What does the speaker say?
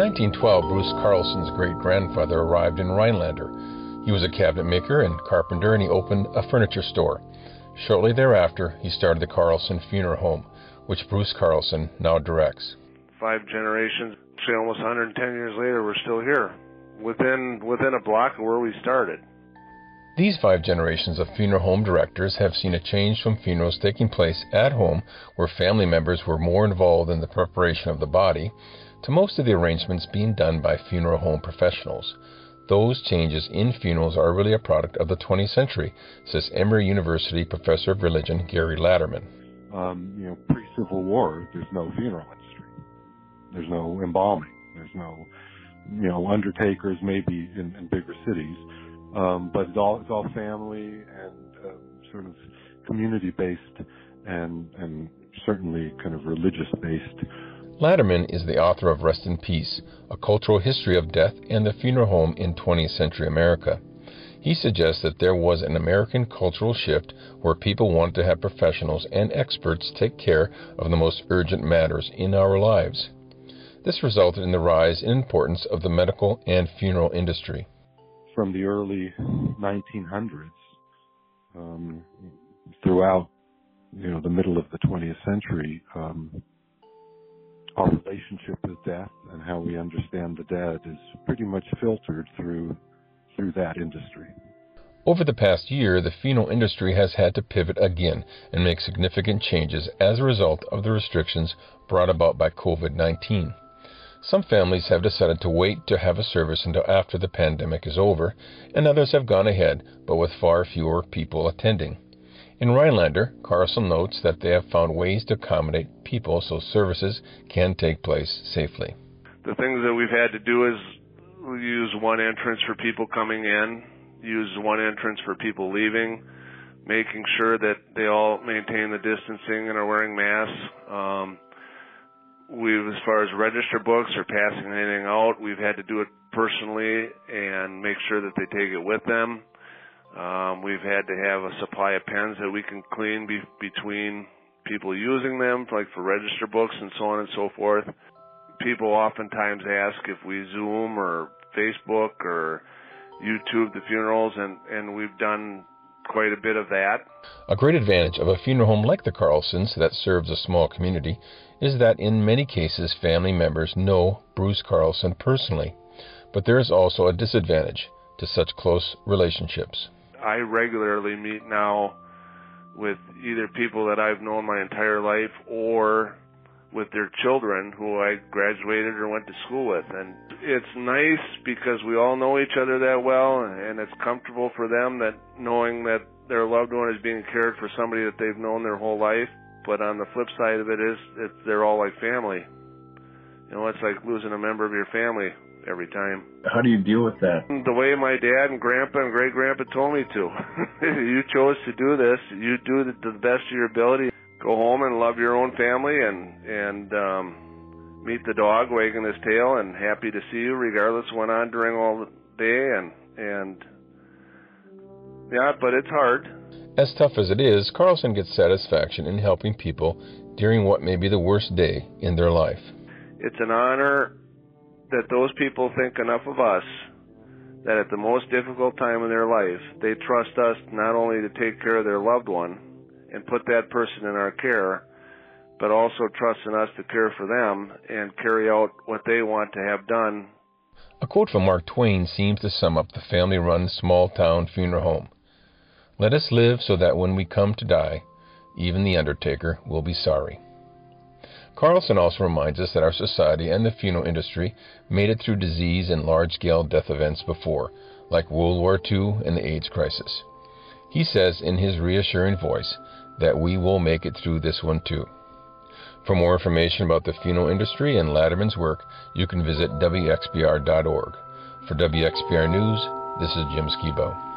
1912, Bruce Carlson's great grandfather arrived in Rhinelander. He was a cabinet maker and carpenter, and he opened a furniture store. Shortly thereafter, he started the Carlson Funeral Home, which Bruce Carlson now directs. Five generations, say almost 110 years later, we're still here, within within a block of where we started. These five generations of funeral home directors have seen a change from funerals taking place at home, where family members were more involved in the preparation of the body, to most of the arrangements being done by funeral home professionals. Those changes in funerals are really a product of the 20th century, says Emory University professor of religion Gary Laderman. Um, you know, pre-Civil War, there's no funeral industry. There's no embalming. There's no, you know, undertakers maybe in, in bigger cities, um, but it's all it's all family and uh, sort of community-based and and certainly kind of religious-based Laderman is the author of Rest in Peace, A Cultural History of Death and the Funeral Home in 20th Century America. He suggests that there was an American cultural shift where people wanted to have professionals and experts take care of the most urgent matters in our lives. This resulted in the rise in importance of the medical and funeral industry. From the early 1900s um, throughout you know the middle of the 20th century, um, our relationship with death and how we understand the dead is pretty much filtered through through that industry. Over the past year, the funeral industry has had to pivot again and make significant changes as a result of the restrictions brought about by COVID 19. Some families have decided to wait to have a service until after the pandemic is over, and others have gone ahead, but with far fewer people attending. In Rhinelander, Carlson notes that they have found ways to accommodate people so services can take place safely. The things that we've had to do is use one entrance for people coming in, use one entrance for people leaving, making sure that they all maintain the distancing and are wearing masks. Um, we've, as far as register books or passing anything out, we've had to do it personally and make sure that they take it with them. Um, we've had to have a supply of pens that we can clean be- between people using them, like for register books and so on and so forth. People oftentimes ask if we Zoom or Facebook or YouTube the funerals, and, and we've done quite a bit of that. A great advantage of a funeral home like the Carlsons that serves a small community is that in many cases family members know Bruce Carlson personally. But there is also a disadvantage to such close relationships. I regularly meet now with either people that I've known my entire life or with their children who I graduated or went to school with. And it's nice because we all know each other that well and it's comfortable for them that knowing that their loved one is being cared for somebody that they've known their whole life. But on the flip side of it is it's they're all like family. You know, it's like losing a member of your family every time. How do you deal with that? The way my dad and grandpa and great grandpa told me to. you chose to do this. You do it to the best of your ability. Go home and love your own family and and um, meet the dog wagging his tail and happy to see you regardless what went on during all the day and and yeah, but it's hard. As tough as it is, Carlson gets satisfaction in helping people during what may be the worst day in their life. It's an honor that those people think enough of us that at the most difficult time in their life, they trust us not only to take care of their loved one and put that person in our care, but also trust in us to care for them and carry out what they want to have done. A quote from Mark Twain seems to sum up the family run small town funeral home. Let us live so that when we come to die, even the undertaker will be sorry. Carlson also reminds us that our society and the funeral industry made it through disease and large scale death events before, like World War II and the AIDS crisis. He says in his reassuring voice that we will make it through this one too. For more information about the funeral industry and Laderman's work, you can visit WXPR.org. For WXPR News, this is Jim Skibo.